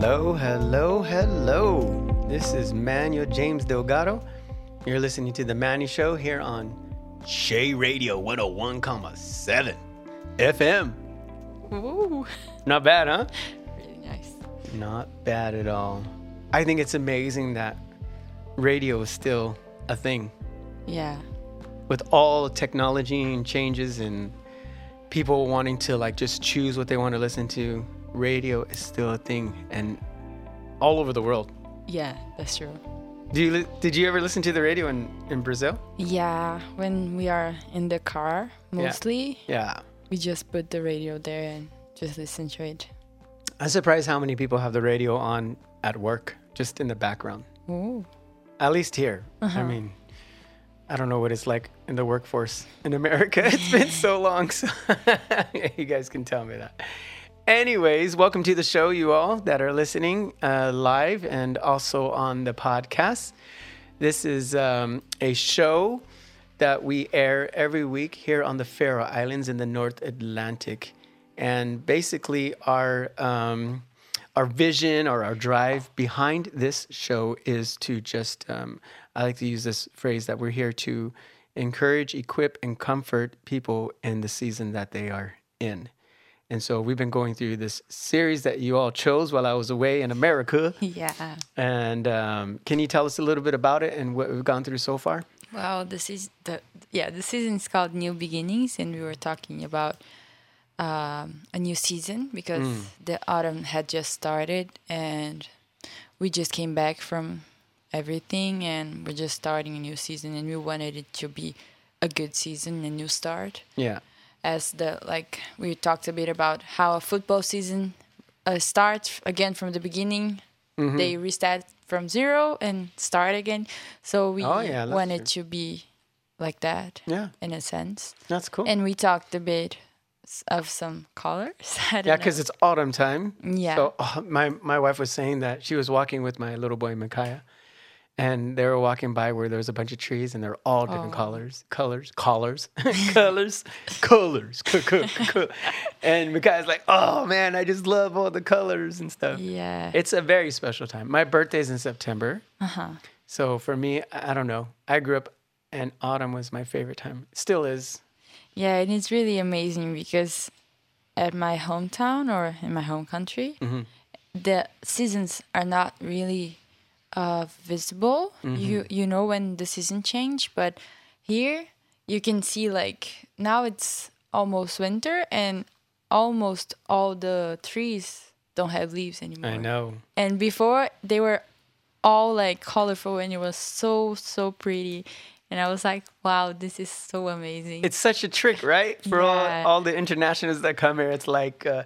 Hello, hello, hello. This is Manuel James Delgado. You're listening to The Manny Show here on Shay Radio 101.7 FM. Ooh, Not bad, huh? really nice. Not bad at all. I think it's amazing that radio is still a thing. Yeah, With all technology and changes and people wanting to like just choose what they want to listen to, radio is still a thing and all over the world. yeah, that's true. Do you li- did you ever listen to the radio in, in Brazil? Yeah, when we are in the car, mostly, Yeah. we just put the radio there and just listen to it. I'm surprised how many people have the radio on at work, just in the background. Ooh. At least here. Uh-huh. I mean, I don't know what it's like in the workforce in America. It's been so long, so you guys can tell me that. Anyways, welcome to the show, you all that are listening uh, live and also on the podcast. This is um, a show that we air every week here on the Faroe Islands in the North Atlantic, and basically our um, our vision or our drive behind this show is to just um, I like to use this phrase that we're here to encourage, equip, and comfort people in the season that they are in. And so we've been going through this series that you all chose while I was away in America. Yeah. And um, can you tell us a little bit about it and what we've gone through so far? Well, this is the yeah the season is called New Beginnings, and we were talking about um, a new season because the autumn had just started, and we just came back from everything, and we're just starting a new season, and we wanted it to be a good season, a new start. Yeah. As the like we talked a bit about how a football season uh, starts again from the beginning. Mm-hmm. They restart from zero and start again. So we Oh, yeah, wanted to be like that Yeah. in a sense. That's cool. And we talked a bit of some colors. Yeah, because it's autumn time. Yeah. So oh, my my wife was saying that she was walking with my little boy Micaiah, and they were walking by where there was a bunch of trees, and they're all different Oh. colors, colors, collars, colors, colors, co- co- co- and Micaiah's like, "Oh man, I just love all the colors and stuff." yeah. It's a very special time. My birthday's in September, uh-huh. so for me, I I don't know. I grew up, and autumn was my favorite time. Still is. Yeah, and it's really amazing because at my hometown or in my home country, Mm-hmm. the seasons are not really uh, visible. Mm-hmm. You you know when the season change, but here you can see like now it's almost winter and almost all the trees don't have leaves anymore. I know. And before they were all like colorful and it was so so pretty. And I was like, wow, this is so amazing. It's such a trick, right? For Yeah. all, all the internationals that come here, it's like uh,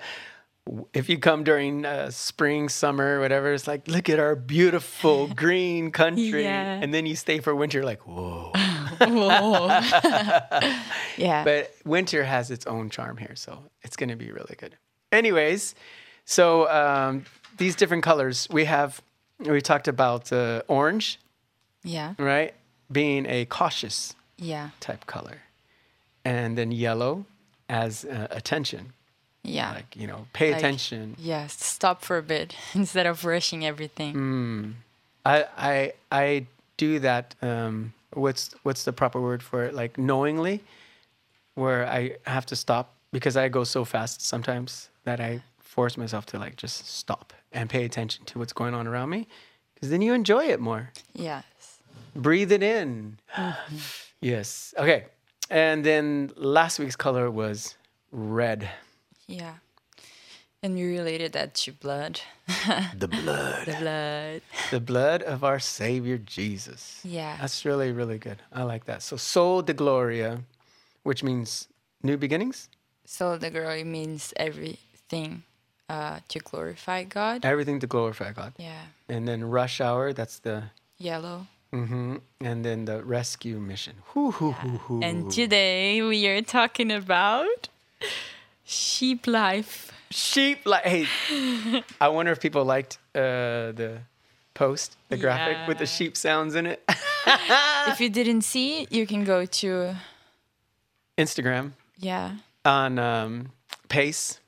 if you come during uh, spring, summer, whatever, it's like, look at our beautiful green country. Yeah. And then you stay for winter, like, whoa. Whoa. yeah. But winter has its own charm here, so it's going to be really good. Anyways, so um, these different colors we have, we talked about uh, orange, yeah. right? Being a cautious Yeah. type color. And then yellow as uh, attention. Yeah. like you know pay Like- attention Yes. Stop for a bit instead of rushing everything. Mm. i i i do that um what's what's the proper word for it like knowingly where i have to stop because i go so fast sometimes that i force myself to like just stop and pay attention to what's going on around me because then you enjoy it more Yes. breathe it in yes okay and then last week's color was red Yeah. And we related that to blood. the blood The blood. the blood of our savior jesus Yeah. That's really, really good. I like that. So, Soli Deo Gloria, which means new beginnings, Soli Deo Gloria means everything uh, to glorify God. everything to glorify God. Yeah. And then rush hour, that's the, Yellow. Mm-hmm. and then the rescue mission. Hoo, hoo, hoo, hoo. And today we are talking about sheep life. sheep, life. hey, I wonder if people liked uh, the post, the graphic with the sheep sounds in it. if you didn't see it, you can go to Instagram yeah, on um, Pace,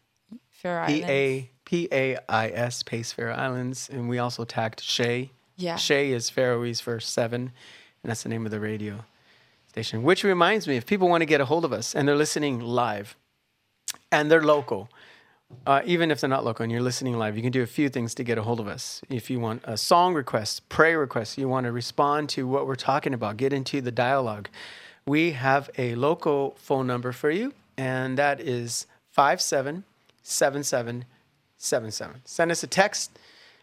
Faroe Islands. A P A I S, Pace Faroe Islands. And we also tagged Shay. Yeah. Shay is Faroese for seven, and that's the name of the radio station. Which reminds me, if people want to get a hold of us and they're listening live and they're local, uh, even if they're not local and you're listening live, you can do a few things to get a hold of us. If you want a song request, prayer request, you want to respond to what we're talking about, get into the dialogue, we have a local phone number for you, and that is 577777. Send us a text.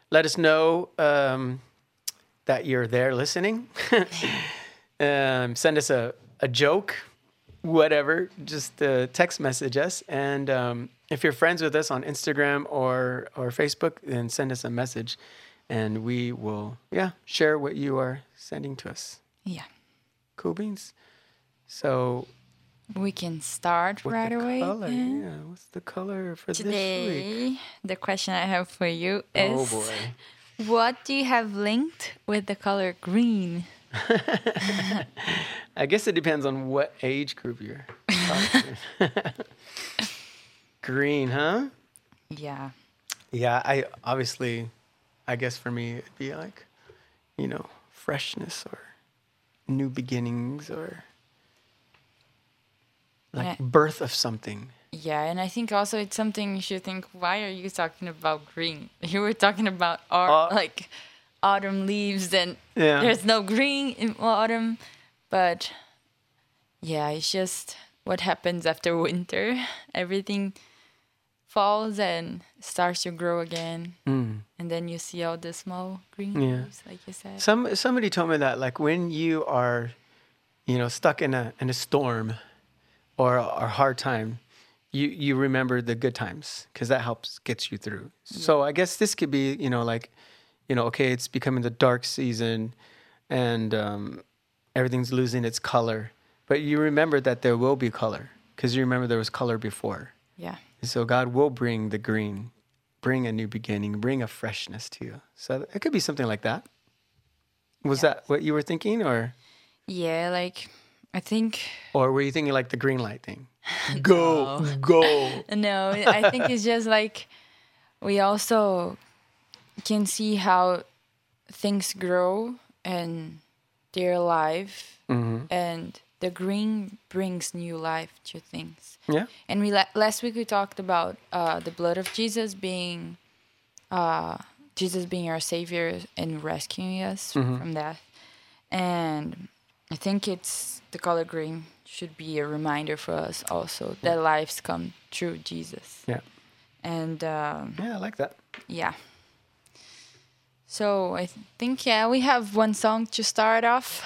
Let us know um, that you're there listening. um, send us a, a joke, whatever. Just uh, text message us. And um, if you're friends with us on Instagram or, or Facebook, then send us a message and we will, yeah, share what you are sending to us. Yeah. Cool beans. So, We can start right away. color? then. Yeah, what's the color for this week? Today, the question I have for you is Oh boy. what do you have linked with the color green? I guess it depends on what age group you're talking. Green, huh? Yeah. Yeah, I obviously, I guess for me, it'd be like, you know, freshness or new beginnings or like Yeah. birth of something. Yeah, and I think also it's something you should think. Why are you talking about green? You were talking about our Uh, like autumn leaves, and Yeah. there's no green in autumn. But yeah, it's just what happens after winter. Everything falls and starts to grow again, Mm. and then you see all the small green Yeah. leaves, like you said. Some somebody told me that like when you are, you know, stuck in a in a storm, or a hard time, you you remember the good times because that helps gets you through. So I guess this could be you know like, you know, okay, it's becoming the dark season, and um, everything's losing its color, but you remember that there will be color because you remember there was color before. yeah. And so God will bring the green, bring a new beginning, bring a freshness to you. So it could be something like that. Was Yeah. that what you were thinking, or Yeah, like I think or were you thinking like the green light thing? Go, go. No, I think it's just like we also can see how things grow and they're alive, hmm and the green brings new life to things. Yeah. And we la- last week we talked about uh, the blood of Jesus being uh, Jesus being our savior and rescuing us from death, and I think it's the color green should be a reminder for us also that lives come through Jesus. Yeah. And um, Yeah, I like that. yeah. So I think yeah we have one song to start off,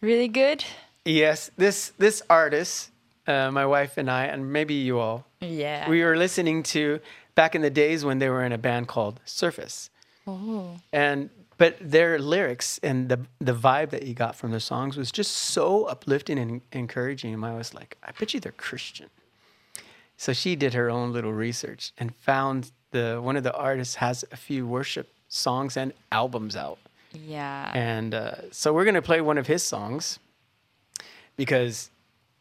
really good. Yes, this this artist, uh, my wife and I, and maybe you all, Yeah. we were listening to back in the days when they were in a band called Surfaces. oh. and but their lyrics and the the vibe that you got from the songs was just so uplifting and encouraging. And I was like, I bet you they're Christian. So she did her own little research and found the one of the artists has a few worship songs and albums out. Yeah. And uh, so we're gonna play one of his songs because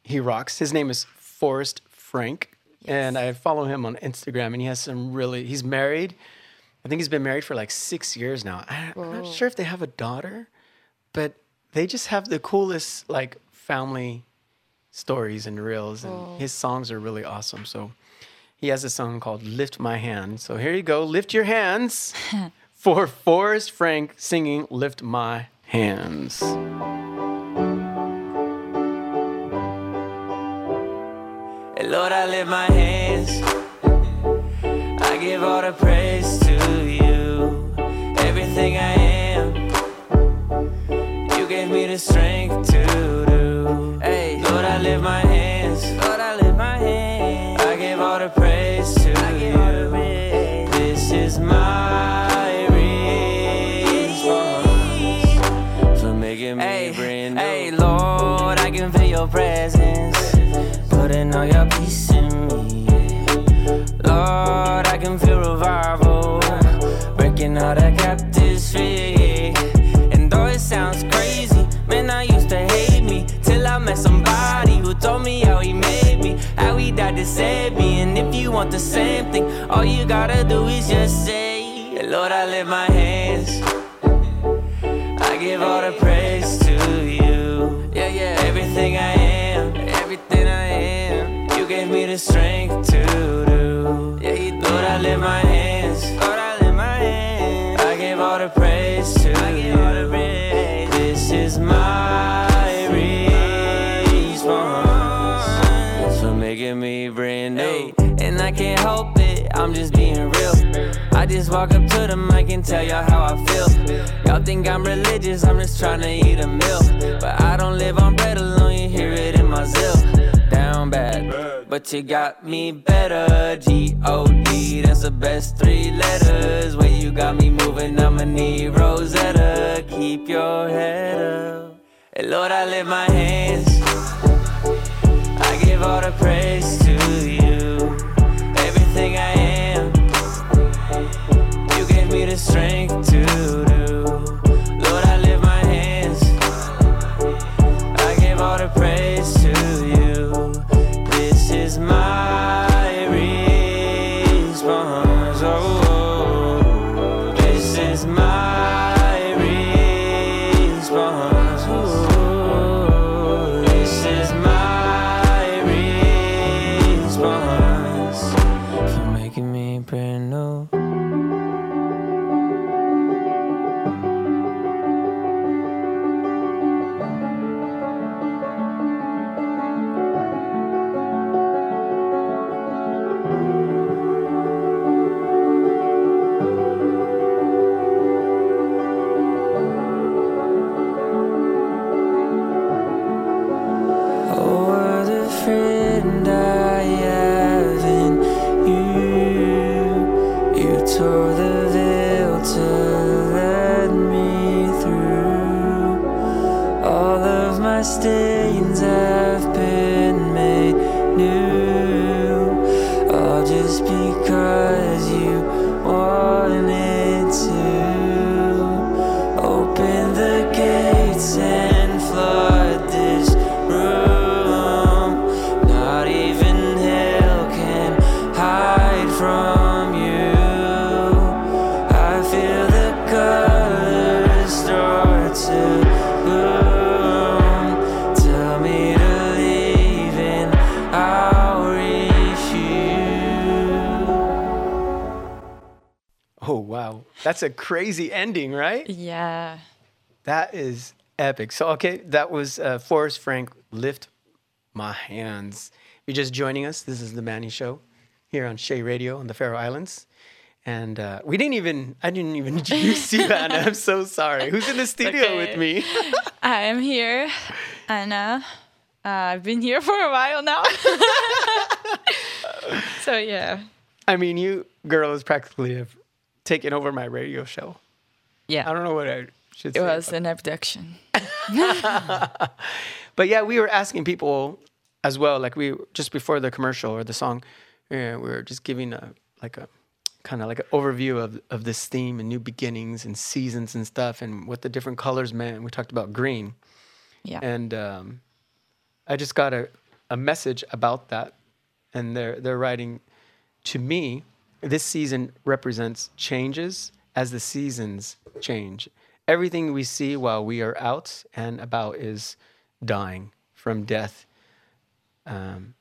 he rocks. His name is Forrest Frank, and I follow him on Instagram. And he has some really. He's married. I think he's been married for like six years now. I, I'm not sure if they have a daughter, but they just have the coolest like family stories and reels, and Whoa. his songs are really awesome. So he has a song called "Lift My Hand." So here you go, lift your hands for Forrest Frank singing "Lift My Hands." Hey, Lord, I lift my hands. I give all the praise to you. Everything I am, you gave me the strength to do. Hey, Lord, I lift my putting all your peace in me. Lord, I can feel revival, breaking all the captives free. And though it sounds crazy, man, I used to hate me till I met somebody who told me how he made me, how he died to save me. And if you want the same thing, All you gotta do is just say, Lord, I lift my hands. I give all the praise praise to I you. All the praise. This is my response for making me brand new. And I can't help it, I'm just being real. I just walk up to the mic and tell y'all how I feel. Y'all think I'm religious, I'm just trying to eat a meal. But I don't live on bread alone, you hear it in my zeal. Down bad, but you got me better. G O D, that's the best three letters. When you got me moving, I'ma need Rosetta. Keep your head up. And Lord, I lift my hands. I give all the praise to you. Everything I am, you gave me the strength to that's a crazy ending, right? Yeah. That is epic. So okay, that was uh, Forrest Frank. Lift my hands. If you're just joining us, this is the Manny Show here on Shea Radio on the Faroe Islands. And uh, we didn't even, I didn't even introduce you, Anna. I'm so sorry. Who's in the studio okay. with me? I am here, Anna. Uh, I've been here for a while now. so yeah, I mean, you girls practically have taken over my radio show. yeah. I don't know what I should It say. was an abduction. But yeah, we were asking people as well, like we just before the commercial or the song, yeah, we were just giving a like a kind of like an overview of of this theme and new beginnings and seasons and stuff and what the different colors meant. We talked about green, Yeah. and um, I just got a a message about that, and they're they're writing to me. This season represents changes as the seasons change. Everything we see while we are out and about is dying from death, um,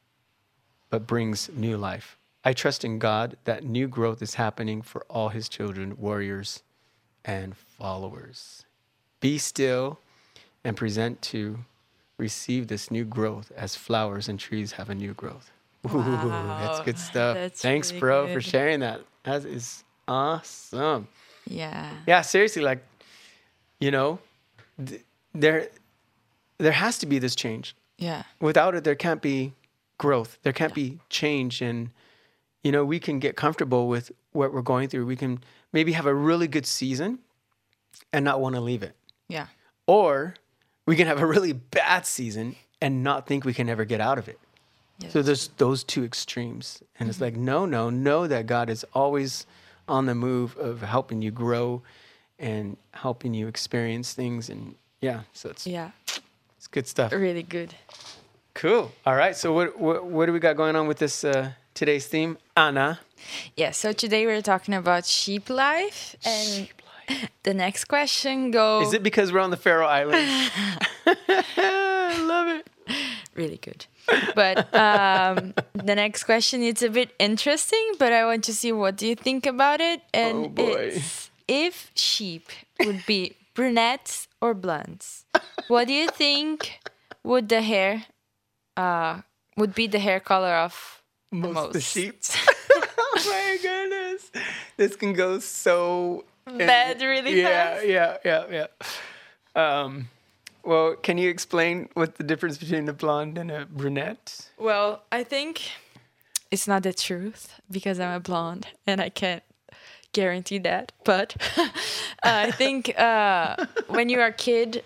but brings new life. I trust in God that new growth is happening for all his children, warriors, and followers. Be still and present to receive this new growth as flowers and trees have a new growth. Ooh, that's good stuff. that's Thanks, really bro, for sharing that. That is awesome. yeah. Yeah, seriously, like, you know, th- there, there has to be this change. Yeah. Without it, there can't be growth. There can't be change, and you know, we can get comfortable with what we're going through. We can maybe have a really good season and not want to leave it, Yeah. or we can have a really bad season and not think we can ever get out of it. Yes. So there's those two extremes. And it's like, no, no, know that God is always on the move of helping you grow and helping you experience things. And yeah, so it's, Yeah. it's good stuff. Really good. Cool. All right. So what, what, what do we got going on with this uh, today's theme? Anna. Yeah, so today we're talking about sheep life. And the next question goes Is it because we're on the Faroe Islands? I love it. Really good. But um, the next question is a bit interesting, but I want to see what do you think about it. And Oh, it's if sheep would be brunettes or blondes, what do you think would the hair uh, would be the hair color of Most, most? the sheep. oh my goodness. This can go so Bad really yeah, fast. Yeah, yeah, yeah. Um, well, can you explain what the difference between a blonde and a brunette? Well, I think it's not the truth because I'm a blonde and I can't guarantee that. But I think uh, when you're a kid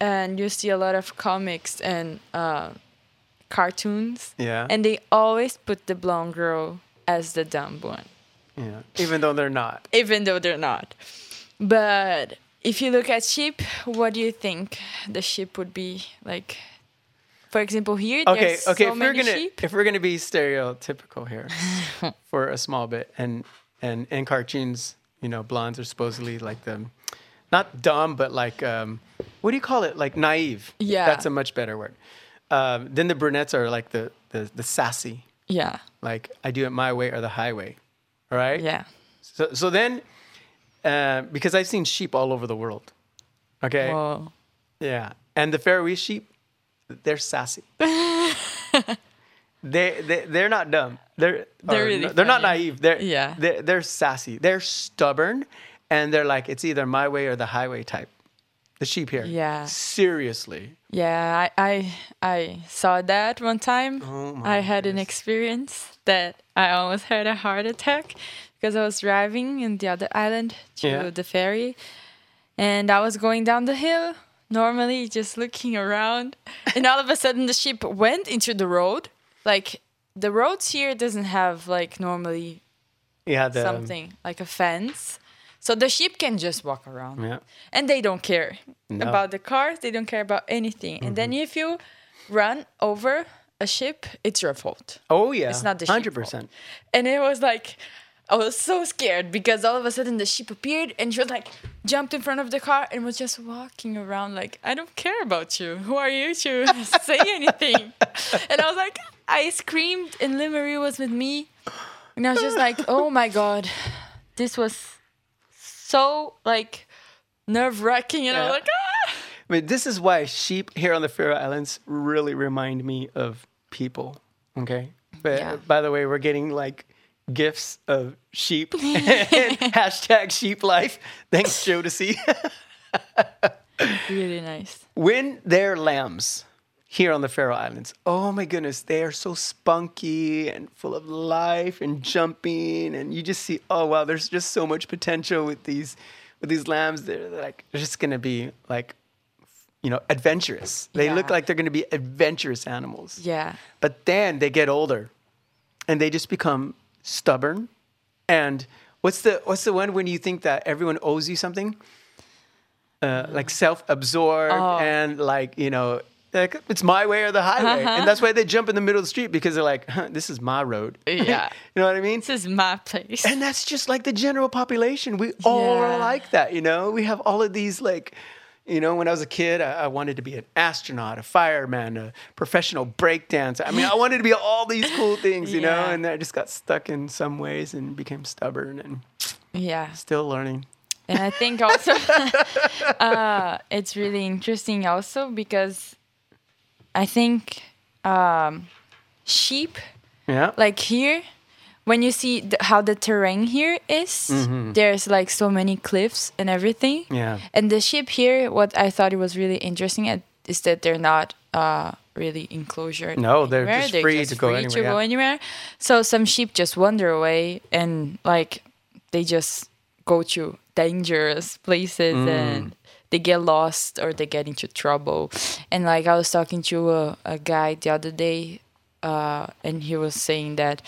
and you see a lot of comics and uh, cartoons, Yeah. and they always put the blonde girl as the dumb one, yeah. Even though they're not. even though they're not. But if you look at sheep, what do you think the sheep would be like? For example, here Okay, okay. so if we're gonna sheep. if we're gonna be stereotypical here for a small bit, and and in cartoons, you know, blondes are supposedly like the not dumb, but like um, what do you call it? Like naive. Yeah. that's a much better word. Um, then the brunettes are like the the, the sassy, Yeah, like I do it my way or the highway, all right? yeah. So so then, uh, because I've seen sheep all over the world. Okay. Whoa. Yeah, and the Faroese sheep, they're sassy. they they they're not dumb. They're They're really no- they're not naive. They're Yeah. They're, they're sassy. They're stubborn, and they're like it's either my way or the highway type. The sheep here. Yeah. Seriously. Yeah, I, I I saw that one time. Oh my I had an experience that I almost had a heart attack because I was driving in the other island to Yeah. the ferry, and I was going down the hill normally, just looking around, and all of a sudden the ship went into the road. Like the roads here doesn't have like normally Yeah. The, something like a fence, so the sheep can just walk around Yeah. and they don't care No. about the cars they don't care about anything and then mm-hmm. if you run over a ship it's your fault Oh yeah. It's not the Hundred percent. and it was like i was so scared because all of a sudden the sheep appeared and she was like jumped in front of the car and was just walking around like i don't care about you who are you to say anything and i was like i screamed and limery was with me and i was just like oh my god this was so like nerve-wracking and i was like ah! I mean, this is why sheep here on the Faroe Islands really remind me of people. Okay. But Yeah. by the way, we're getting like gifts of sheep. Hashtag sheep life. Thanks, Jodeci. really nice when they're lambs here on the Faroe Islands, oh my goodness, they are so spunky and full of life and jumping, and you just see, oh wow, there's just so much potential with these with these lambs. They're like they're just gonna be like, you know, adventurous. They look like they're gonna be adventurous animals. yeah But then they get older, and they just become stubborn. And what's the what's the one when you think that everyone owes you something? Uh, like self-absorbed Oh. and like you know, like it's my way or the highway, Uh-huh. and that's why they jump in the middle of the street because they're like, huh, "This is my road." Yeah. you know what I mean? this is my place And that's just like the general population. We all are like that, you know? We have all of these, like, you know, when I was a kid, I, I wanted to be an astronaut, a fireman, a professional breakdancer. I mean, I wanted to be all these cool things, you know? And I just got stuck in some ways and became stubborn and yeah still learning. And I think also uh, it's really interesting also because I think um, sheep, Yeah. like here, when you see the, how the terrain here is, there's like so many cliffs and everything. Yeah. And the sheep here, what I thought it was really interesting at, is that they're not uh, really enclosure. No, they're anywhere. just They're free just to go free anywhere, to go yeah. anywhere. So some sheep just wander away and like they just go to dangerous places Mm. and they get lost or they get into trouble. And like I was talking to a, a guy the other day, uh, and he was saying that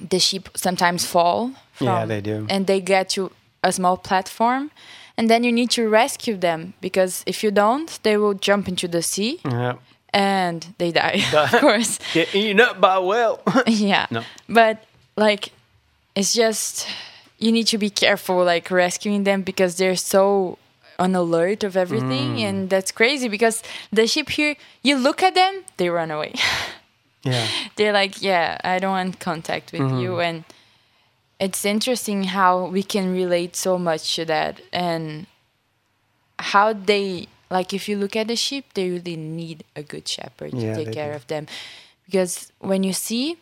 the sheep sometimes fall. From, Yeah, they do. And they get to a small platform. And then you need to rescue them because if you don't, they will jump into the sea Yeah. and they die, of course. Get eaten up by a whale. yeah. No. But like it's just you need to be careful like rescuing them because they're so on alert of everything Mm. and that's crazy because the sheep here you look at them they run away Yeah. they're like yeah i don't want contact with you Mm-hmm. and it's interesting how we can relate so much to that and how they like if you look at the sheep they really need a good shepherd Yeah, to take care do. of them because when you see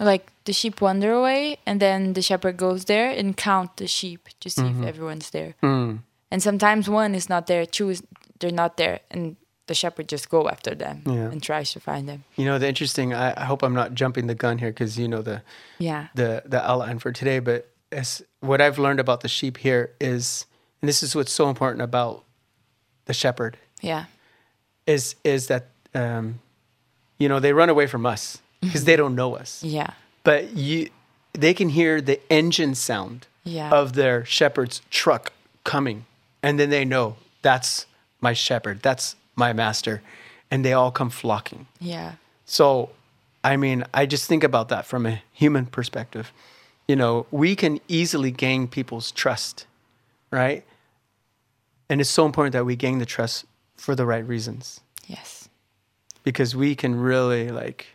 like the sheep wander away and then the shepherd goes there and count the sheep to see Mm-hmm. if everyone's there Mm. and sometimes one is not there two is they're not there and the shepherd just go after them Yeah. and tries to find them. You know, the interesting, I, I hope I'm not jumping the gun here because you know the, yeah. the, the outline for today, but as what I've learned about the sheep here is, and this is what's so important about the shepherd, yeah. Is, is that, um, you know, they run away from us because they don't know us. yeah. But you, they can hear the engine sound Yeah. of their shepherd's truck coming, and then they know that's my shepherd, that's my master, and they all come flocking. yeah So, I mean, I just think about that from a human perspective. You know, we can easily gain people's trust, right? And it's so important that we gain the trust for the right reasons yes because we can really like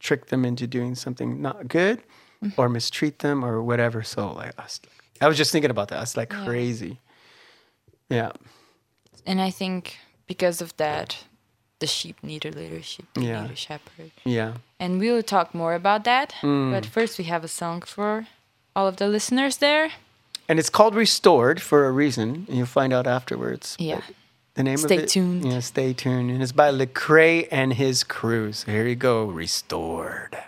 trick them into doing something not good mm-hmm. or mistreat them or whatever. So, like, I was, I was just thinking about that. It's like Yeah. crazy. Yeah. and i think because of that the sheep need a leadership they Yeah. need a shepherd Yeah. and we will talk more about that Mm. but first we have a song for all of the listeners there And it's called Restored for a reason, and you'll find out afterwards. yeah But the name Stay of it. tuned. Yeah, stay tuned. And it's by Lecrae and his crew. So here you go, Restored.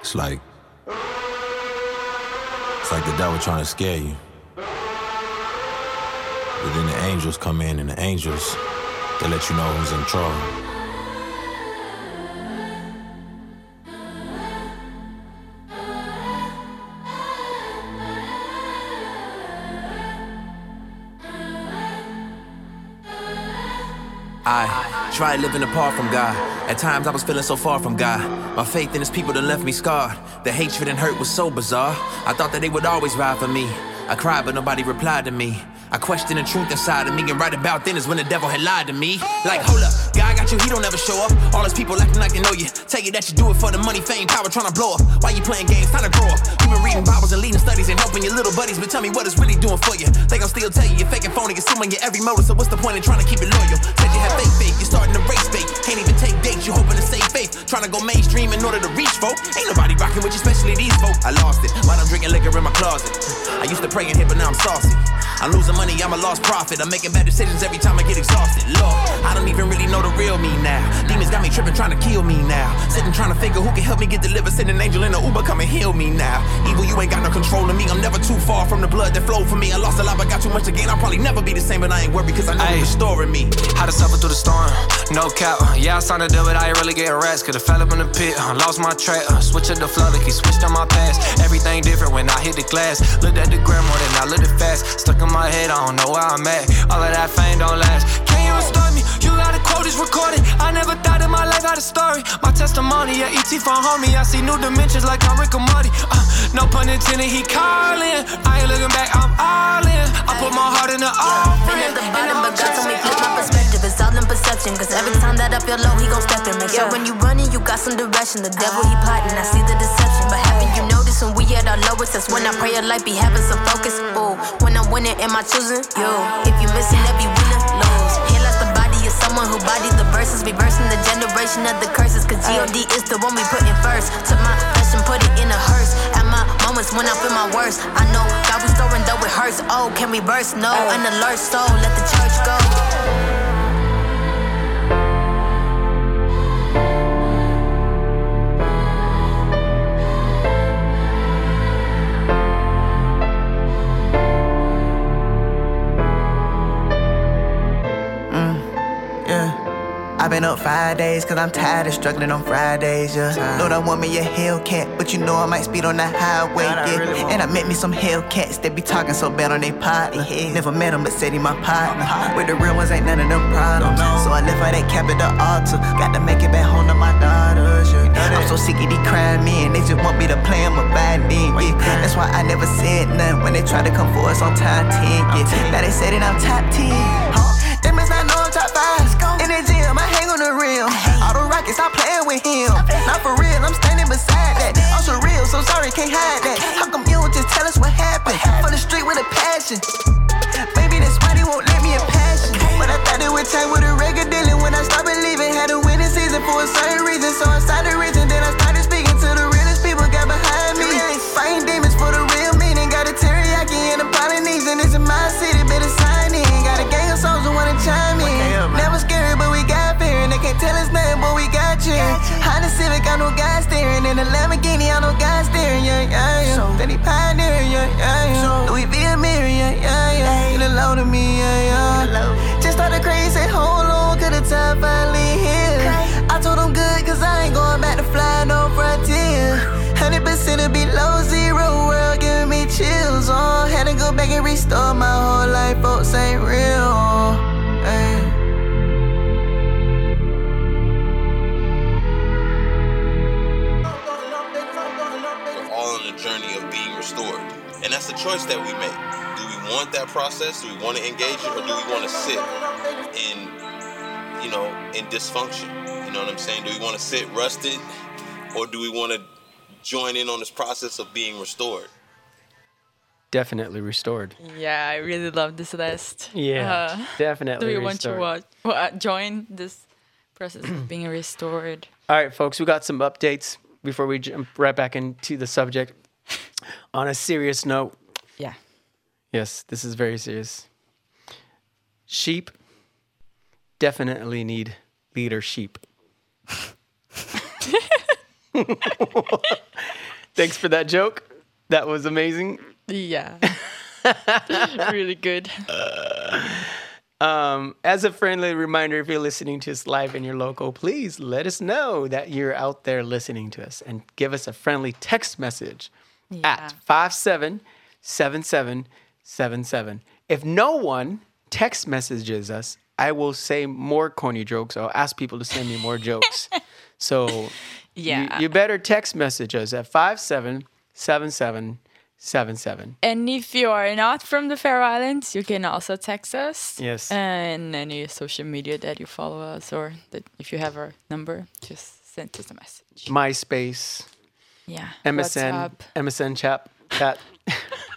It's like it's like the devil trying to scare you. Angels come in and the angels they let you know who's in trouble. I tried living apart from God. At times I was feeling so far from God. My faith in his people that left me scarred. The hatred and hurt was so bizarre. I thought that they would always ride for me. I cried, but nobody replied to me. I questioned the truth inside of me, and right about then is when the devil had lied to me. Like, hold up, God got you, he don't ever show up. All his people acting like they know you. Tell you that you do it for the money, fame, power, trying to blow up. Why you playing games? Time to grow up. You been reading Bibles and leading studies and helping your little buddies, but tell me what it's really doing for you. They gon' still tell you you're faking phony, assuming your every motive. So what's the point in trying to keep it loyal? Said you have fake faith, you're starting to race bait. Can't even take dates, you hoping to save faith. Trying to go mainstream in order to reach folk. Ain't nobody rocking with you, especially these folk. I lost it while I'm drinking liquor in my closet. I used to pray in here, but now I'm saucy. I'm losing money, I'm a lost profit. I'm making bad decisions every time I get exhausted. Lord, I don't even really know the real me now. Demons got me tripping, trying to kill me now. Sitting trying to figure who can help me get delivered. Send an angel in an Uber, come and heal me now. Evil, you ain't got no control of me. I'm never too far from the blood that flowed for me. I lost a lot, but got too much to gain. I'll probably never be the same, but I ain't worried because I know you're restoring me. How to suffer through the storm, no cap. Yeah, I signed a deal, but I ain't really getting rest. Could've fell up in the pit, lost my track. Uh, switch up the flow, like he switched on my past. Everything different when I hit the glass. Looked at the gram more than I looked fast. Stuck in my head, I don't know where I'm at. All of that fame don't last. Can you restore me? You got a quote, it's recorded. I never thought in my life had a story. My testimony, yeah, ET from homie. I see new dimensions like I'm Rick and Morty. Uh, no pun intended, he calling. I ain't looking back, I'm all in. I put my heart in the offering. At the bottom, but God told me flip my perspective. Perception. Cause every time that I feel low, he gon' step in. Make sure when you running, you got some direction. The devil, he plotting. I see the deception. But haven't you noticed when we at our lowest? That's when I pray a life be having some focus. Ooh, when I'm winning, am I choosing? Yo, if you missing, every winner lose. Here lies the body of someone who bodied the verses. Reversing the generation of the curses. Cause God is the one we putting first. Took my flesh and put it in a hearse. At my moments when I feel my worst. I know God restoring though it hurts. Oh, can we burst? No, an alert soul. Let the church go. Been up five days cause I'm tired of struggling on Fridays, yeah. Know that want me a Hellcat, but you know I might speed on the highway, yeah. and I met me some Hellcats that be talking so bad on they partner. Never met him, but said he my partner. Uh-huh. With the real ones, ain't none of them problems. So I left her that cap at the altar. Got to make it back home to my daughters, yeah. I'm so sick of these crying men, they just want me to play them a bad then, yeah. That's why I never said nothing when they tried to come for us on time 10, yeah. Now they say that I'm top 10. Huh? They must not know 5. In the gym, I hang on the rim. All the rockets, I playing with him. Not for real, I'm standing beside that. I'm so real, so sorry, can't hide that. How come you don't just tell us what happened? For the street with a passion. In a Lamborghini, I know God steering. Yeah, yeah, yeah. Then he pioneering, yeah, yeah, yeah. Louis V. Amiri, yeah, yeah, yeah. You low to me, yeah, yeah. Just started crazy, hold on, cause the time finally here. I told him good, cause I ain't going back to fly no frontier. 100% to below zero, world giving me chills. Oh, had to go back and restore my whole life, folks ain't real. Uh. Ay. Choice that we make. Do we want that process? Do we want to engage it? Or do we want to sit in, you know, in dysfunction? You know what I'm saying? Do we want to sit rusted? Or do we want to join in on this process of being restored? Definitely restored. Yeah, I really love this list. Yeah, Uh, definitely. do you want to restored. watch, wa- join this process of being restored? All right, folks, we got some updates before we jump right back into the subject. On a serious note, Yeah. Yes, this is very serious. Sheep definitely need leader sheep. Thanks for that joke. That was amazing. Yeah. really good. Um, as a friendly reminder, if you're listening to us live in your local, please let us know that you're out there listening to us and give us a friendly text message at 577777. If no one text messages us, I will say more corny jokes. I'll ask people to send me more jokes. So you- Yeah. you, better text message us at 577777. And if you are not from the Faroe Islands, you can also text us. Yes. And any social media that you follow us, or that if you have our number, just send us a message. MySpace. Yeah. MSN, WhatsApp. MSN chap, chat.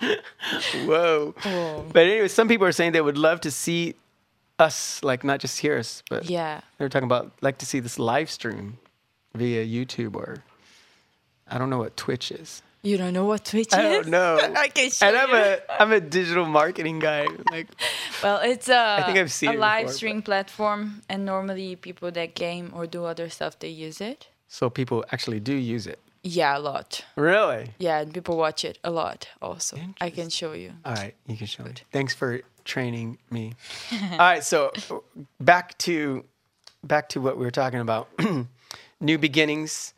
Whoa. Oh. But anyway, some people are saying they would love to see us, like not just hear us, but Yeah. they're talking about like to see this live stream via YouTube or I don't know what Twitch is. You don't know what Twitch I is? don't know. I can show and I'm you. a I'm a digital marketing guy. Like Well, it's a I think I've seen a live before, stream platform, and normally people that game or do other stuff, they use it. so people actually do use it. Yeah, a lot. Really? Yeah, and people watch it a lot also. I can show you. All right, you can show me. Thanks for training me. All right, so back to back to what we were talking about, new beginnings,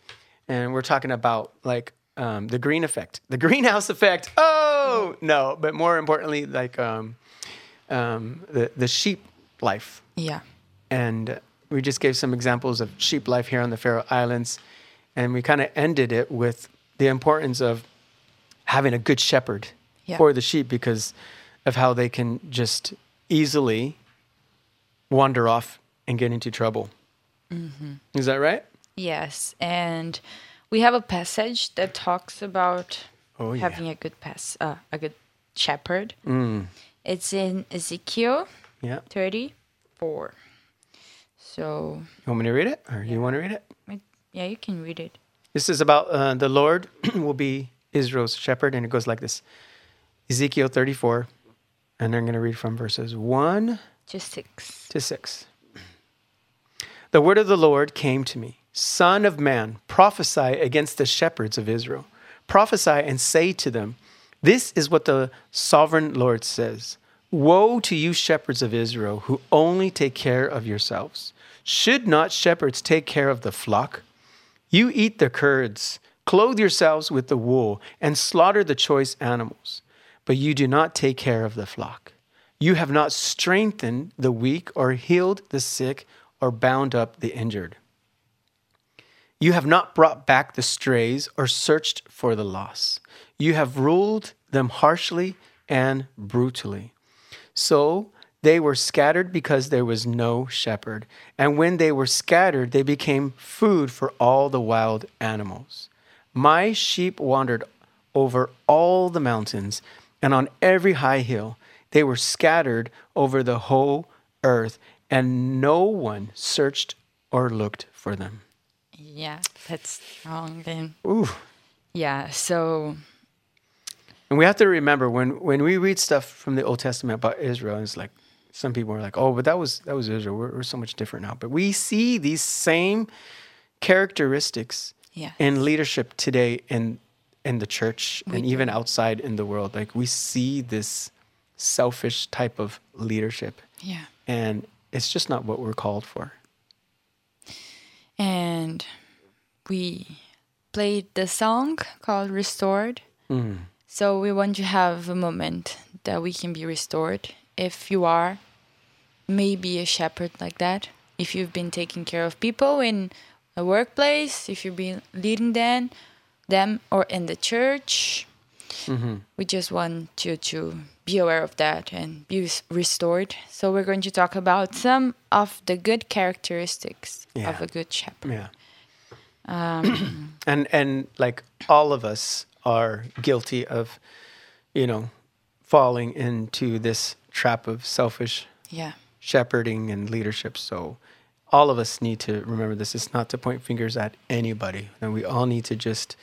and we're talking about like um, the green effect, the greenhouse effect. Oh no, but more importantly, like um, um, the the sheep life, Yeah. and we just gave some examples of sheep life here on the Faroe Islands, and we kind of ended it with the importance of having a good shepherd Yeah. for the sheep because of how they can just easily wander off and get into trouble. Mm-hmm. Is that right? Yes, and we have a passage that talks about Oh, yeah. having a good pass, uh, a good shepherd. Mm. It's in Ezekiel Yeah. 34. So, You want me to read it, or you want to read it? Yeah, you can read it. This is about uh, the Lord will be Israel's shepherd, and it goes like this: Ezekiel 34, and I'm going to read from verses one Just six. to 6. The word of the Lord came to me Son of man, prophesy against the shepherds of Israel. Prophesy and say to them, This is what the sovereign Lord says Woe to you, shepherds of Israel, who only take care of yourselves. Should not shepherds take care of the flock? You eat the curds, clothe yourselves with the wool, and slaughter the choice animals, but you do not take care of the flock. You have not strengthened the weak, or healed the sick, or bound up the injured. You have not brought back the strays or searched for the lost. You have ruled them harshly and brutally. So they were scattered because there was no shepherd. And when they were scattered, they became food for all the wild animals. My sheep wandered over all the mountains and on every high hill. They were scattered over the whole earth, and no one searched or looked for them. Yeah, that's wrong then. Ooh. Yeah, so And we have to remember when when we read stuff from the Old Testament about Israel, it's like some people are like, "Oh, but that was that was Israel. We're, we're so much different now." But we see these same characteristics Yeah. in leadership today in in the church and even outside in the world. Like we see this selfish type of leadership, yeah. and it's just not what we're called for. And we played the song called Restored. Mm. So we want to have a moment that we can be restored. If you are maybe a shepherd like that, if you've been taking care of people in a workplace, if you've been leading them, them or in the church, mm-hmm. we just want you to be aware of that and be restored. So we're going to talk about some of the good characteristics Yeah. of a good shepherd. Yeah. Um, and and like all of us are guilty of, you know, falling into this trap of selfish Yeah. shepherding and leadership. So all of us need to remember this. It's not to point fingers at anybody. And we all need to just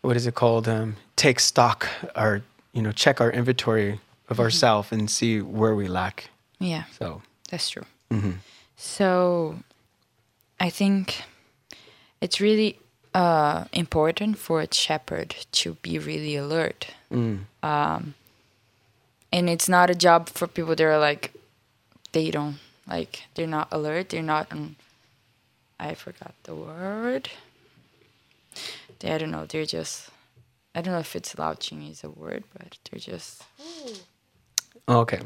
what is it called? Um, take stock or you know, check our inventory of ourselves and see where we lack. Yeah. So That's true. So I think it's really uh, important for a shepherd to be really alert. Um, and it's not a job for people that are like, they don't, like, they're not alert. They're not, on, I forgot the word. They, I don't know. They're just, I don't know if it's slouching is a word, but they're just, oh, okay.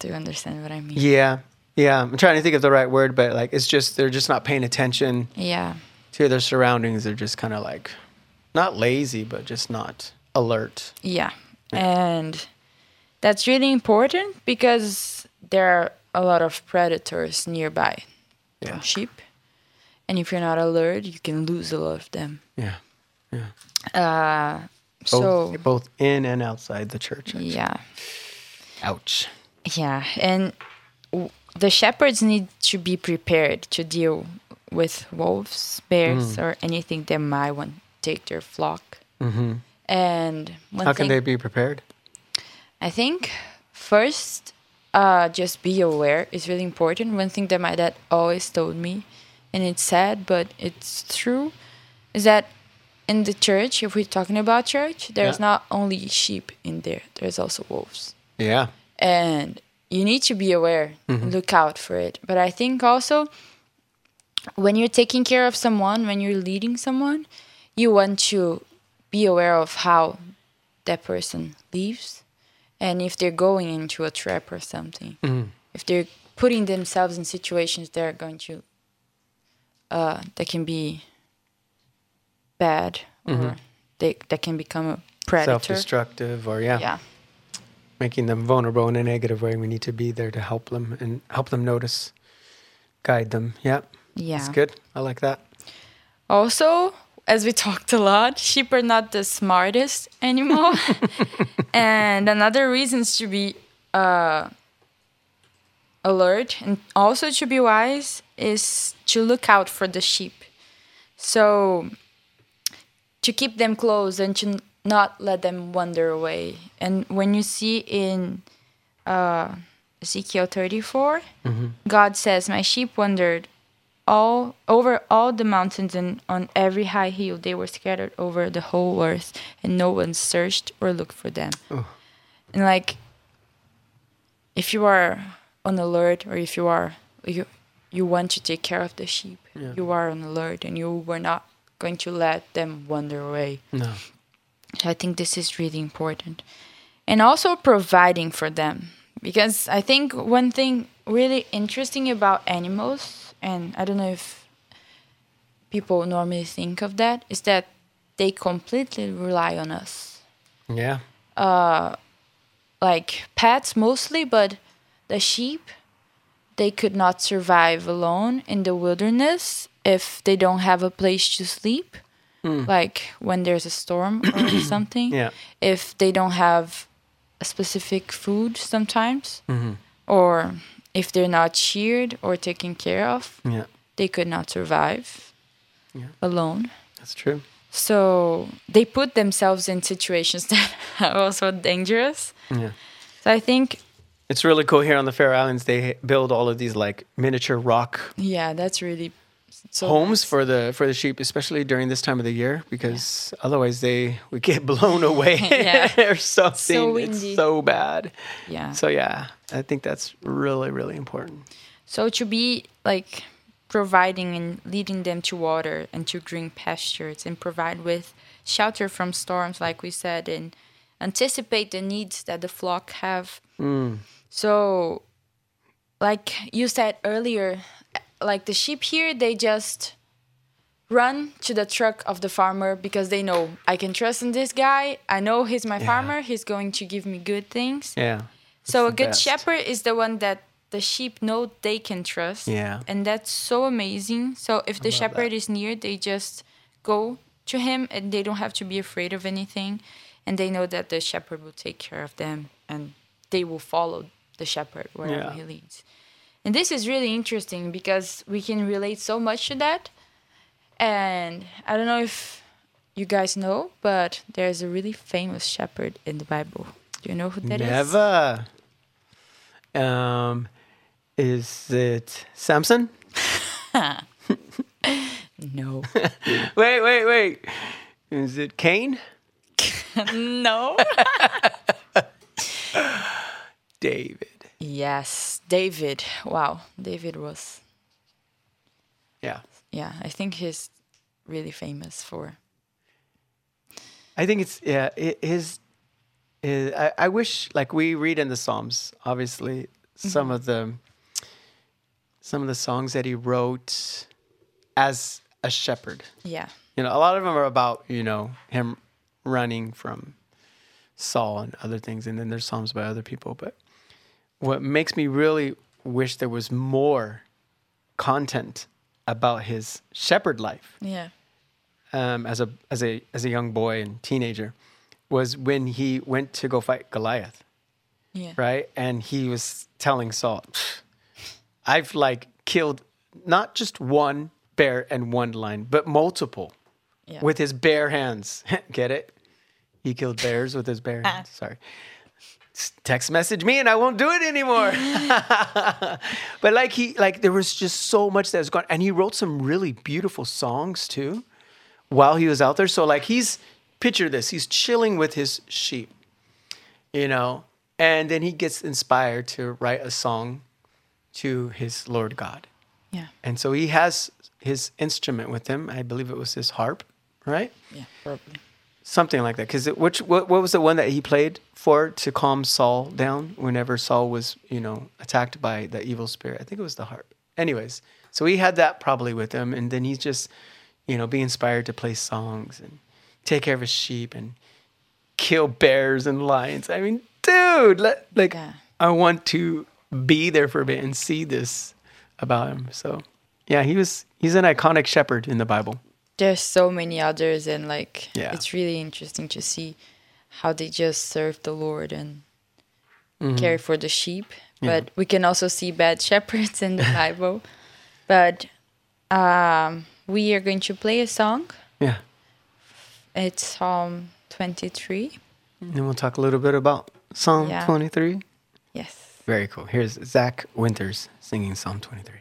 do you understand what I mean? Yeah. Yeah. I'm trying to think of the right word, but like it's just they're just not paying attention Yeah. to their surroundings. They're just kind of like not lazy, but just not alert. Yeah. And that's really important because there are a lot of predators nearby Yeah. sheep. And if you're not alert, you can lose a lot of them. Yeah. Uh, Both, so, both in and outside the church. actually. yeah. Ouch. Yeah. And w- the shepherds need to be prepared to deal with wolves, bears, or anything that might want to take their flock. Mm-hmm. And How can they be prepared? I think first, uh, just be aware is really important. One thing that my dad always told me, and it's sad, but it's true, is that in the church, if we're talking about church, there's Yeah. not only sheep in there, there's also wolves. Yeah. And you need to be aware, and look out for it. But I think also when you're taking care of someone, when you're leading someone, you want to be aware of how that person lives and if they're going into a trap or something. If they're putting themselves in situations that are going to uh, that can be bad or they that can become a predator. Self-destructive or yeah, Yeah. making them vulnerable in a negative way. We need to be there to help them and help them notice, guide them. Yeah. Yeah. That's good. I like that. Also, as we talked a lot, sheep are not the smartest animal. and another reason is to be uh, alert and also to be wise is to look out for the sheep. So, to keep them close and to not let them wander away. And when you see in uh, Ezekiel 34, God says, My sheep wandered all over all the mountains and on every high hill they were scattered over the whole earth and no one searched or looked for them and like if you are on alert or if you are you you want to take care of the sheep you are on alert and you were not going to let them wander away No. so I think this is really important. And also providing for them. Because I think one thing really interesting about animals, and I don't know if people normally think of that is that they completely rely on us. Yeah. Uh, like pets mostly, but the sheep, they could not survive alone in the wilderness if they don't have a place to sleep. Hmm. Like when there's a storm or something. Yeah. If they don't have a specific food sometimes, mm-hmm. or if they're not cheered or taken care of, Yeah. they could not survive alone. That's true. So they put themselves in situations that are also dangerous. Yeah. So I think, It's really cool here on the Faroe Islands. They build all of these like miniature rock yeah, that's really so homes for the for the sheep, especially during this time of the year, because otherwise they would get blown away Yeah. or something. So it's windy. so bad. yeah. So yeah, I think that's really really important. So to be like providing and leading them to water and to green pastures and provide with shelter from storms, like we said, and anticipate the needs that the flock have. Mm. So, like you said earlier, like the sheep here, they just run to the truck of the farmer because they know I can trust in this guy. I know he's my farmer. He's going to give me good things. Yeah. So a good best. shepherd is the one that the sheep know they can trust. Yeah. And that's so amazing. So if the shepherd is near, they just go to him and they don't have to be afraid of anything. And they know that the shepherd will take care of them and they will follow the shepherd wherever Yeah. he leads. And this is really interesting because we can relate so much to that. And I don't know if you guys know, but there's a really famous shepherd in the Bible. Do you know who that is? Never. Um, is it Samson? No. Wait, wait, wait. Is it Cain? no. David. Yes, David. Wow, David was. Yeah. Yeah, I think he's really famous for. I think it's yeah. His, is I, I wish like we read in the Psalms. Obviously, some mm-hmm. of the some of the songs that he wrote as a shepherd. Yeah. You know, a lot of them are about you know him running from Saul and other things, and then there's psalms by other people. But what makes me really wish there was more content about his shepherd life Yeah. um, as a as a as a young boy and teenager was when he went to go fight Goliath, Yeah. right? And he was telling Saul, "I've like killed not just one bear and one lion, but multiple Yeah. with his bare hands. Get it? He killed bears with his bare hands. Sorry." Text message me and I won't do it anymore. but like he like there was just so much that was gone and he wrote some really beautiful songs too while he was out there. So like he's picture this, he's chilling with his sheep, you know, and then he gets inspired to write a song to his Lord God. Yeah. And so he has his instrument with him. I believe it was his harp, right? Yeah. Probably. Something like that. Because which what, what was the one that he played for to calm Saul down whenever Saul was you know attacked by the evil spirit? I think it was the harp. Anyways, so he had that probably with him, and then he's just you know be inspired to play songs and take care of his sheep and kill bears and lions. I mean, dude, let, like Yeah. I want to be there for a bit and see this about him. So yeah, he was he's an iconic shepherd in the Bible. There's so many others, and like, Yeah. it's really interesting to see how they just serve the Lord and care for the sheep. But we can also see bad shepherds in the Bible. But um, we are going to play a song. Yeah. It's Psalm 23. And we'll talk a little bit about Psalm Yeah. 23. Yes. Very cool. Here's Zach Winters singing Psalm 23.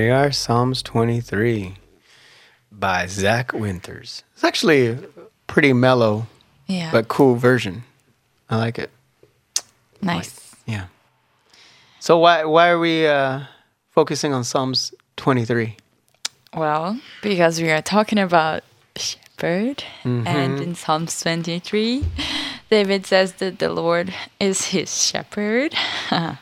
There you are, Psalms 23 by Zach Winters. It's actually a pretty mellow Yeah. but cool version. I like it. nice. Yeah. So why why are we uh, focusing on Psalms 23? Well, because we are talking about shepherd, Mm-hmm. and in Psalms 23, David says that the Lord is his shepherd.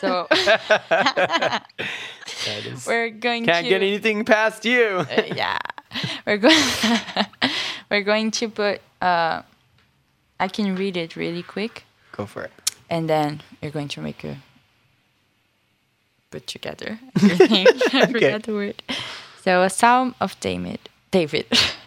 so we're going Can't to get anything past you. Uh, yeah, we're going we're going to put. Uh, I can read it really quick, Go for it. and then you're going to make a put together. I forgot the word. So a psalm of David. David.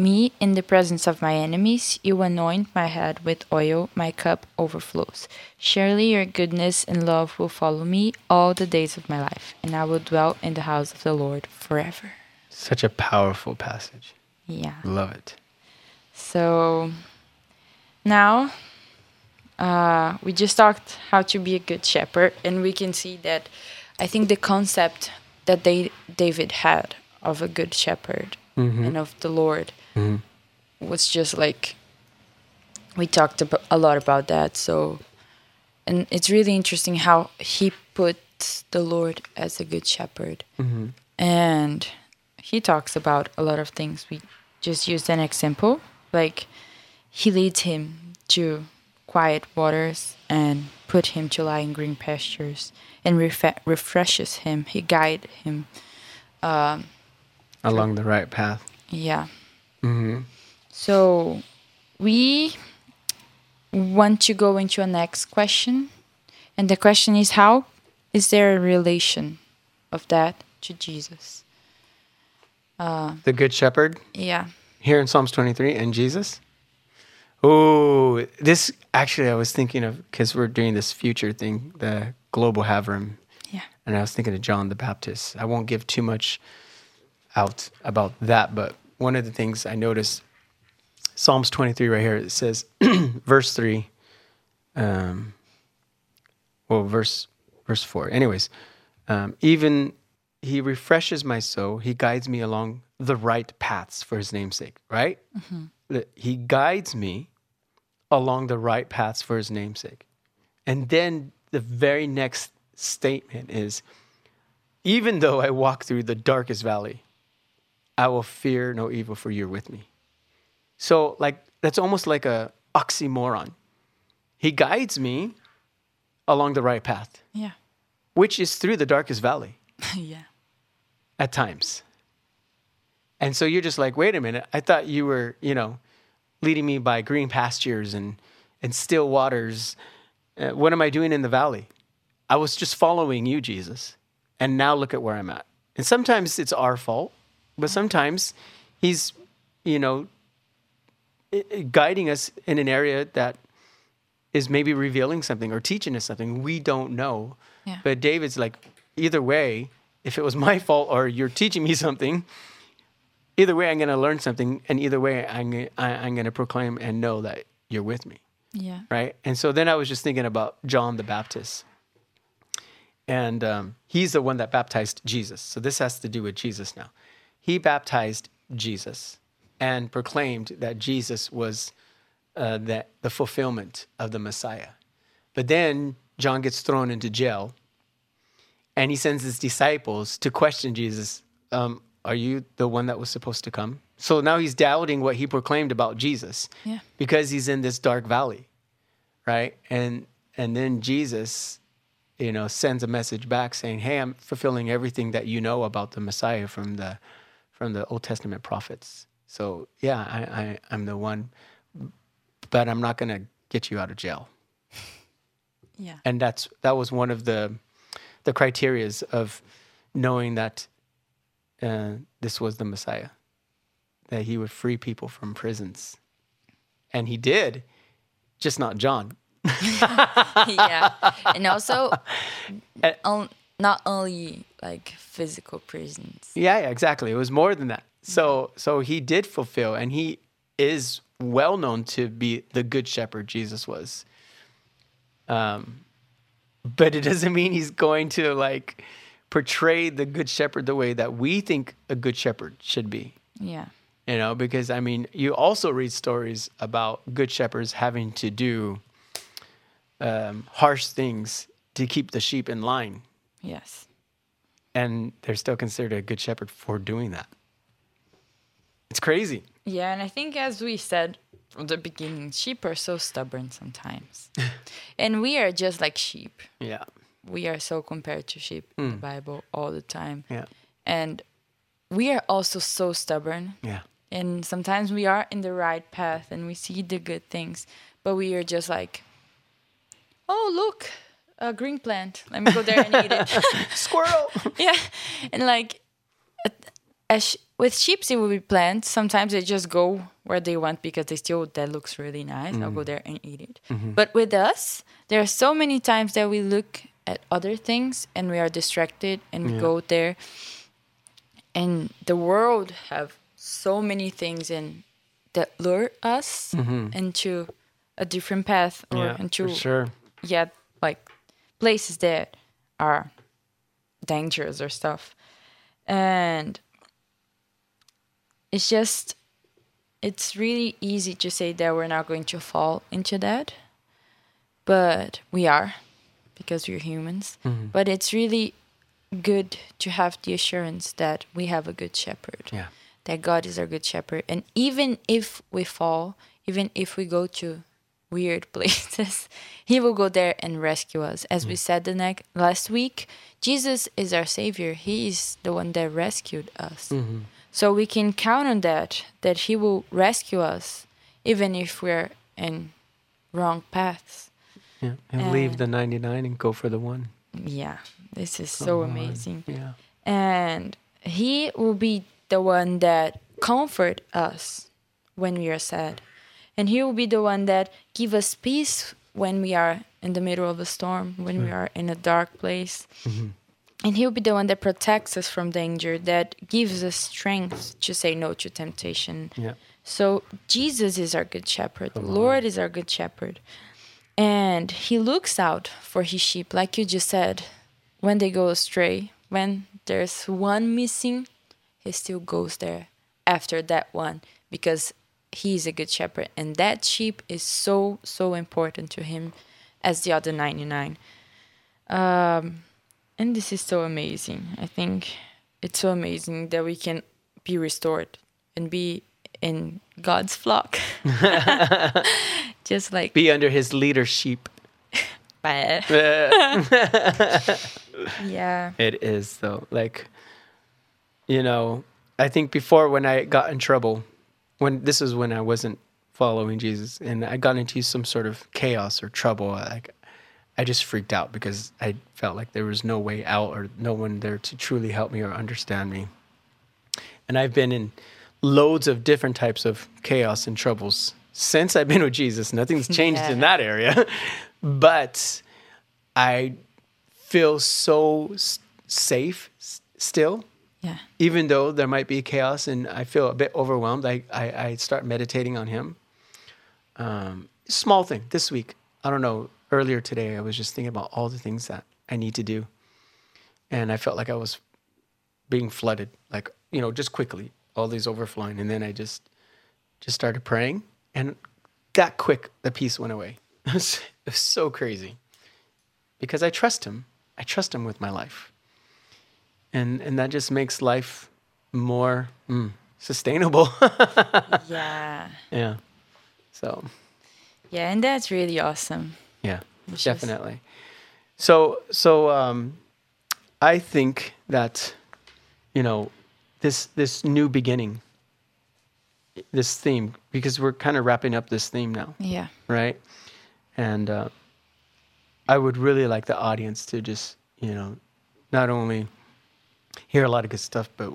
me in the presence of my enemies. You anoint my head with oil, my cup overflows. Surely your goodness and love will follow me all the days of my life, and I will dwell in the house of the Lord forever. Such a powerful passage. Yeah. Love it. So now uh, we just talked how to be a good shepherd, and we can see that I think the concept that they David had of a good shepherd and of the Lord Mm-hmm. was just like we talked about, a lot about that. So, and it's really interesting how he puts the Lord as a good shepherd, mm-hmm. and he talks about a lot of things. We just used an example, like he leads him to quiet waters and put him to lie in green pastures and refreshes him. He guide him. Um, Along the right path. Yeah. Mm-hmm. So we want to go into a next question. And the question is how is there a relation of that to Jesus? Uh, the Good Shepherd Yeah. here in Psalms 23 and Jesus. Oh, this actually, I was thinking of because we're doing this future thing, the global Havrim. Yeah. And I was thinking of John the Baptist. I won't give too much out about that, but one of the things I noticed, Psalms 23 right here, it says, verse 3, um, well, verse verse 4. Anyways, um, even he refreshes my soul, he guides me along the right paths for his name's sake, right? That He guides me along the right paths for his name's sake. And then the very next statement is even though I walk through the darkest valley, I will fear no evil for you're with me. So like that's almost like a oxymoron. He guides me along the right path, Yeah. which is through the darkest valley yeah. at times. And so you're just like, wait a minute, I thought you were, you know, leading me by green pastures and, and still waters. Uh, what am I doing in the valley? I was just following you, Jesus. And now look at where I'm at. And sometimes it's our fault, but sometimes he's, you know, i- i- guiding us in an area that is maybe revealing something or teaching us something we don't know. Yeah. But David's like, either way, if it was my fault or you're teaching me something, either way, I'm going to learn something. And either way, I'm, gonna- I'm going to proclaim and know that you're with me. Yeah. Right. And so then I was just thinking about John the Baptist. And um, he's the one that baptized Jesus. So this has to do with Jesus now. He baptized Jesus and proclaimed that Jesus was uh, that the fulfillment of the Messiah. But then John gets thrown into jail and he sends his disciples to question Jesus um, Are you the one that was supposed to come? So now he's doubting what he proclaimed about Jesus Yeah. because he's in this dark valley, right? And and then Jesus, you know, sends a message back saying, "Hey, I'm fulfilling everything that you know about the Messiah from the from the Old Testament prophets." So yeah, I, I I'm the one, but I'm not gonna get you out of jail Yeah. and that's that was one of the the criterias of knowing that uh, this was the Messiah, that he would free people from prisons, and he did, just not John. yeah. And also, on, not only like physical prisons. Yeah, yeah, exactly. It was more than that. So so he did fulfill, and he is well known to be the good shepherd. Jesus was. Um, but it doesn't mean he's going to like portray the good shepherd the way that we think a good shepherd should be. Yeah. You know, because I mean, you also read stories about good shepherds having to do um, harsh things to keep the sheep in line, Yes. And they're still considered a good shepherd for doing that. It's crazy. Yeah, and I think as we said from the beginning, sheep are so stubborn sometimes. and we are just like sheep. Yeah. We are so compared to sheep in the mm. Bible all the time. Yeah. And we are also so stubborn. Yeah. And sometimes we are in the right path and we see the good things, but we are just like, oh, look, a green plant. Let me go there and eat it. Squirrel. yeah. And like, as sh- with sheep, it will be plants. Sometimes they just go where they want because they still, that looks really nice. I'll go mm-hmm. there and eat it. Mm-hmm. But with us, there are so many times that we look at other things and we are distracted and we go there. And the world have so many things in that lure us mm-hmm. into a different path or yeah, into for sure. yeah like places that are dangerous or stuff and it's just it's really easy to say that we're not going to fall into that but we are because we're humans Mm-hmm. but it's really good to have the assurance that we have a good shepherd Yeah. that God is our good shepherd. And even if we fall, even if we go to weird places, He will go there and rescue us. As we hmm. said the next last week, Jesus is our Savior. He is the one that rescued us. Mm-hmm. So we can count on that, that He will rescue us, even if we're in wrong paths. Yeah. And leave the 99 and go for the one. Yeah, this is so on. amazing Yeah. and he will be the one that comfort us when we are sad and he will be the one that give us peace when we are in the middle of a storm when we hmm. are in a dark place mm-hmm. and he'll be the one that protects us from danger that gives us strength to say no to temptation Yeah. so Jesus is our good shepherd. The Lord is our good shepherd. And he looks out for his sheep, like you just said, when they go astray. When there's one missing, he still goes there after that one because he's a good shepherd. And that sheep is so, so important to him as the other 99. Um, and this is so amazing. I think it's so amazing that we can be restored and be in God's flock. Just like Be under his leadership. Yeah. it is though. Like, you know, I think before when I got in trouble, when this is when I wasn't following Jesus and I got into some sort of chaos or trouble, like, I just freaked out because I felt like there was no way out or no one there to truly help me or understand me. And I've been in loads of different types of chaos and troubles since I've been with Jesus. Nothing's changed in that area. but I feel so s- safe still, Yeah. even though there might be chaos and I feel a bit overwhelmed. I, I, I start meditating on Him. Um, small thing this week. I don't know. Earlier today, I was just thinking about all the things that I need to do. And I felt like I was being flooded, like, you know, just quickly, all these overflowing. And then I just, just started praying. And that quick, the peace went away. It was, so crazy because I trust him. I trust him with my life. And, and that just makes life more mm, sustainable. Yeah. yeah. So, Yeah. And that's really awesome. yeah, just- definitely. So, so um, I think that, you know, this this new beginning, this theme, because we're kind of wrapping up this theme now. Yeah. right? And uh, I would really like the audience to just, you know, not only hear a lot of good stuff, but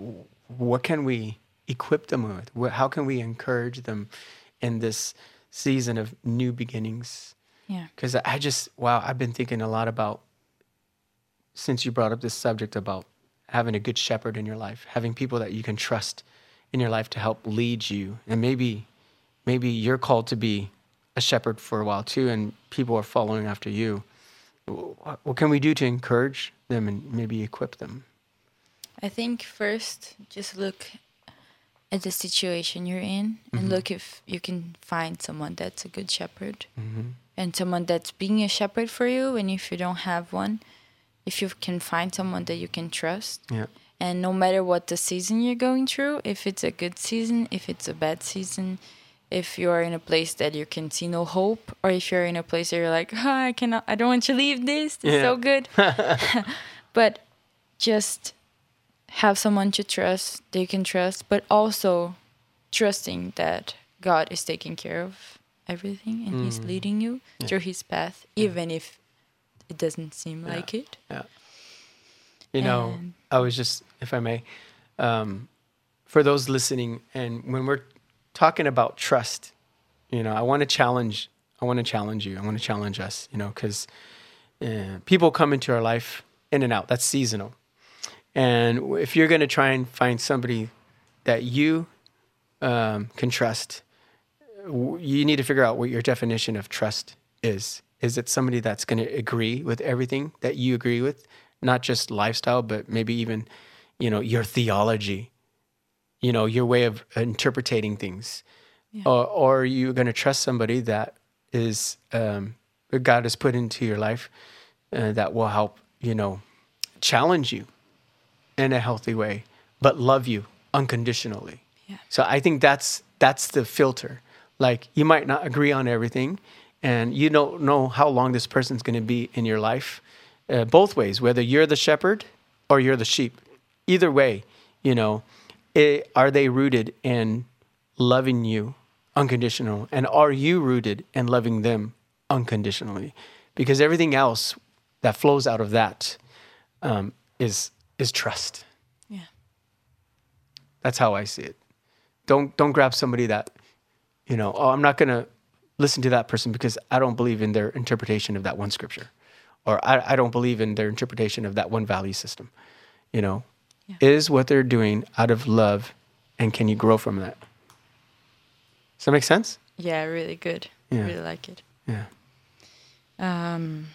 what can we equip them with? How can we encourage them in this season of new beginnings? Yeah. Because I just, wow, I've been thinking a lot about, since you brought up this subject about having a good shepherd in your life, having people that you can trust in your life to help lead you. And maybe, maybe you're called to be a shepherd for a while too, and people are following after you. What can we do to encourage them and maybe equip them? I think first, just look at the situation you're in and mm-hmm. look if you can find someone that's a good shepherd mm-hmm. and someone that's being a shepherd for you. And if you don't have one, if you can find someone that you can trust. Yeah. And no matter what the season you're going through, if it's a good season, if it's a bad season, if you're in a place that you can see no hope, or if you're in a place that you're like, oh, I cannot, I don't want to leave this. It's Yeah. so good. but just have someone to trust they can trust, but also trusting that God is taking care of everything and He's leading you through His path, even if it doesn't seem like it. Yeah. You know, I was just, if I may, um, for those listening, and when we're talking about trust, you know, I want to challenge, I want to challenge you. I want to challenge us, you know, because uh, people come into our life in and out. That's seasonal. And if you're going to try and find somebody that you um, can trust you need to figure out what your definition of trust is. Is it somebody that's going to agree with everything that you agree with, not just lifestyle, but maybe even, you know, your theology, you know, your way of interpreting things, or, or are you going to trust somebody that is um, God has put into your life uh, that will help, you know, challenge you in a healthy way, but love you unconditionally. Yeah. So I think that's that's the filter. Like you might not agree on everything, and you don't know how long this person's going to be in your life. Uh, both ways, whether you're the shepherd or you're the sheep, either way, you know, it, are they rooted in loving you unconditional, and are you rooted in loving them unconditionally? Because everything else that flows out of that um, is is trust. Yeah. That's how I see it. Don't don't grab somebody that, you know, oh, I'm not gonna listen to that person because I don't believe in their interpretation of that one scripture, or I, I don't believe in their interpretation of that one value system. You know, is what they're doing out of love, and can you grow from that? Does that make sense? Yeah, really good. Yeah. Really like it. Yeah. Um,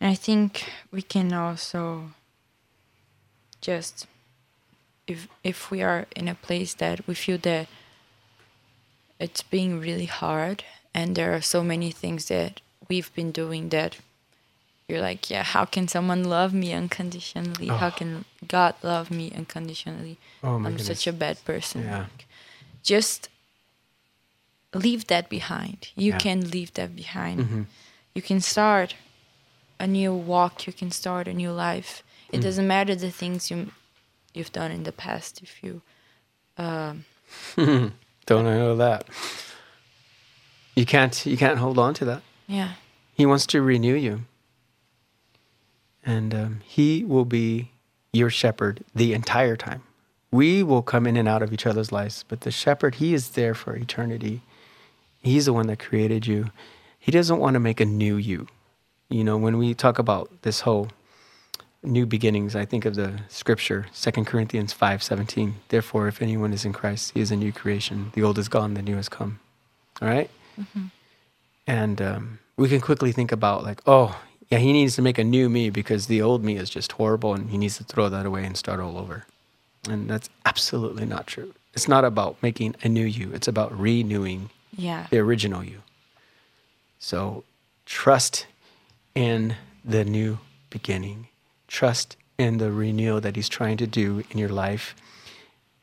and I think we can also just if if we are in a place that we feel that it's being really hard and there are so many things that we've been doing that you're like yeah how can someone love me unconditionally how can god love me unconditionally Oh my i'm goodness. such a bad person Yeah. just leave that behind. You Yeah. can leave that behind. Mm-hmm. You can start a new walk. You can start a new life. Mm. It doesn't matter the things you you've done in the past. If you um, Don't know that. You can't you can't hold on to that. yeah He wants to renew you. And um, He will be your shepherd the entire time. We will come in and out of each other's lives, but the shepherd, He is there for eternity. He's the one that created you. He doesn't want to make a new you. You know, when we talk about this whole new beginnings, I think of the scripture, 2 Corinthians 5 17. Therefore, if anyone is in Christ, he is a new creation. The old is gone, the new has come. All right? And um, we can quickly think about, like, oh, yeah, he needs to make a new me because the old me is just horrible and he needs to throw that away and start all over. And that's absolutely not true. It's not about making a new you, it's about renewing yeah the original you. So trust in the new beginning. Trust in the renewal that he's trying to do in your life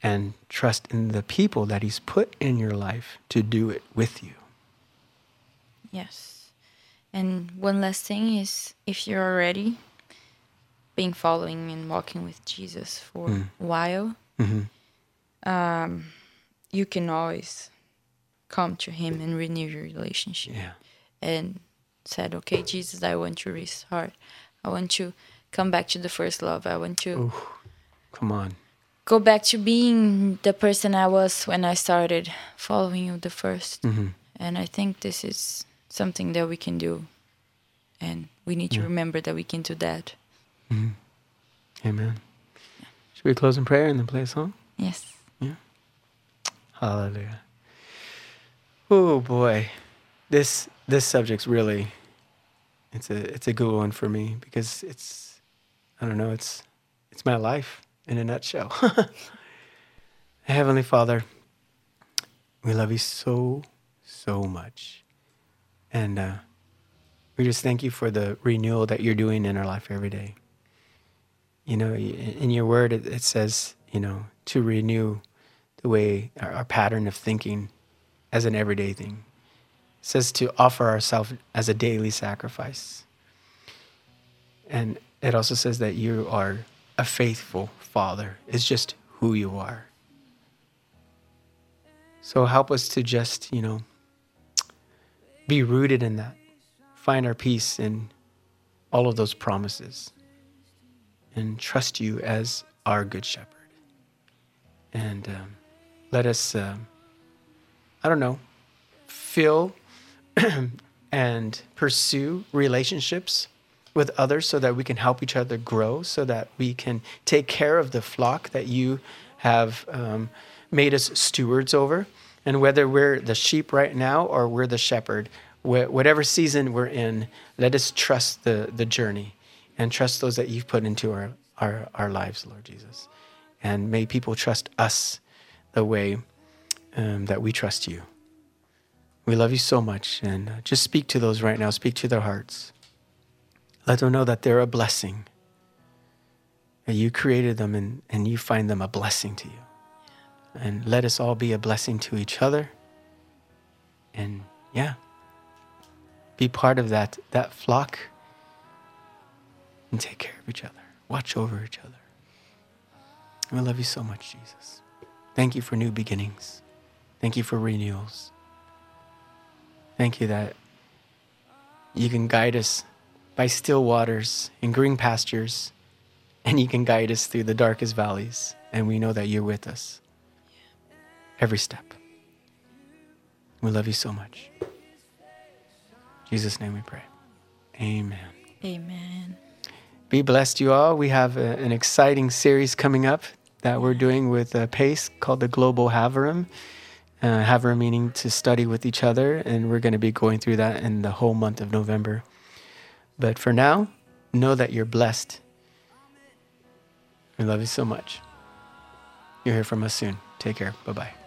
and trust in the people that he's put in your life to do it with you. yes. And one last thing is, if you're already been following and walking with Jesus for Mm. a while, Mm-hmm. um, you can always come to Him and renew your relationship. Yeah. and said, "Okay, Jesus, I want to restart. I want to come back to the first love. I want to Come on. go back to being the person I was when I started following you the 1st Mm-hmm. And I think this is something that we can do, and we need to remember that we can do that. Amen. Should we close in prayer and then play a song? Yes. Yeah. Hallelujah. Oh boy. This this subject's really it's a it's a good one for me because it's I don't know, it's it's my life in a nutshell. Heavenly Father, we love you so so much. And uh we just thank you for the renewal that you're doing in our life every day. You know, in your word, it, it says, you know, to renew the way our, our pattern of thinking as an everyday thing. It says to offer ourselves as a daily sacrifice. And it also says that you are a faithful father. It's just who you are. So help us to just, you know, be rooted in that. Find our peace in all of those promises. And trust you as our good shepherd. And um, let us, um, I don't know, feel and pursue relationships with others so that we can help each other grow, so that we can take care of the flock that you have um, made us stewards over. And whether we're the sheep right now or we're the shepherd, wh- whatever season we're in, let us trust the, the journey and trust those that you've put into our, our, our lives, Lord Jesus. And may people trust us the way um, that we trust you. We love you so much. And uh, just speak to those right now, speak to their hearts. Let them know that they're a blessing, that you created them and, and you find them a blessing to you. And let us all be a blessing to each other. And yeah, be part of that, that flock and take care of each other. Watch over each other. We love you so much, Jesus. Thank you for new beginnings. Thank you for renewals. Thank you that you can guide us by still waters and green pastures, and you can guide us through the darkest valleys. And we know that you're with us every step. We love you so much. In Jesus' name we pray. Amen. Amen. Be blessed, you all. We have a, an exciting series coming up that we're doing with uh, PAIS called the Global Haverim. Uh, Haverim meaning to study with each other, and we're going to be going through that in the whole month of November. But for now, know that you're blessed. We love you so much. You'll hear from us soon. Take care. Bye bye.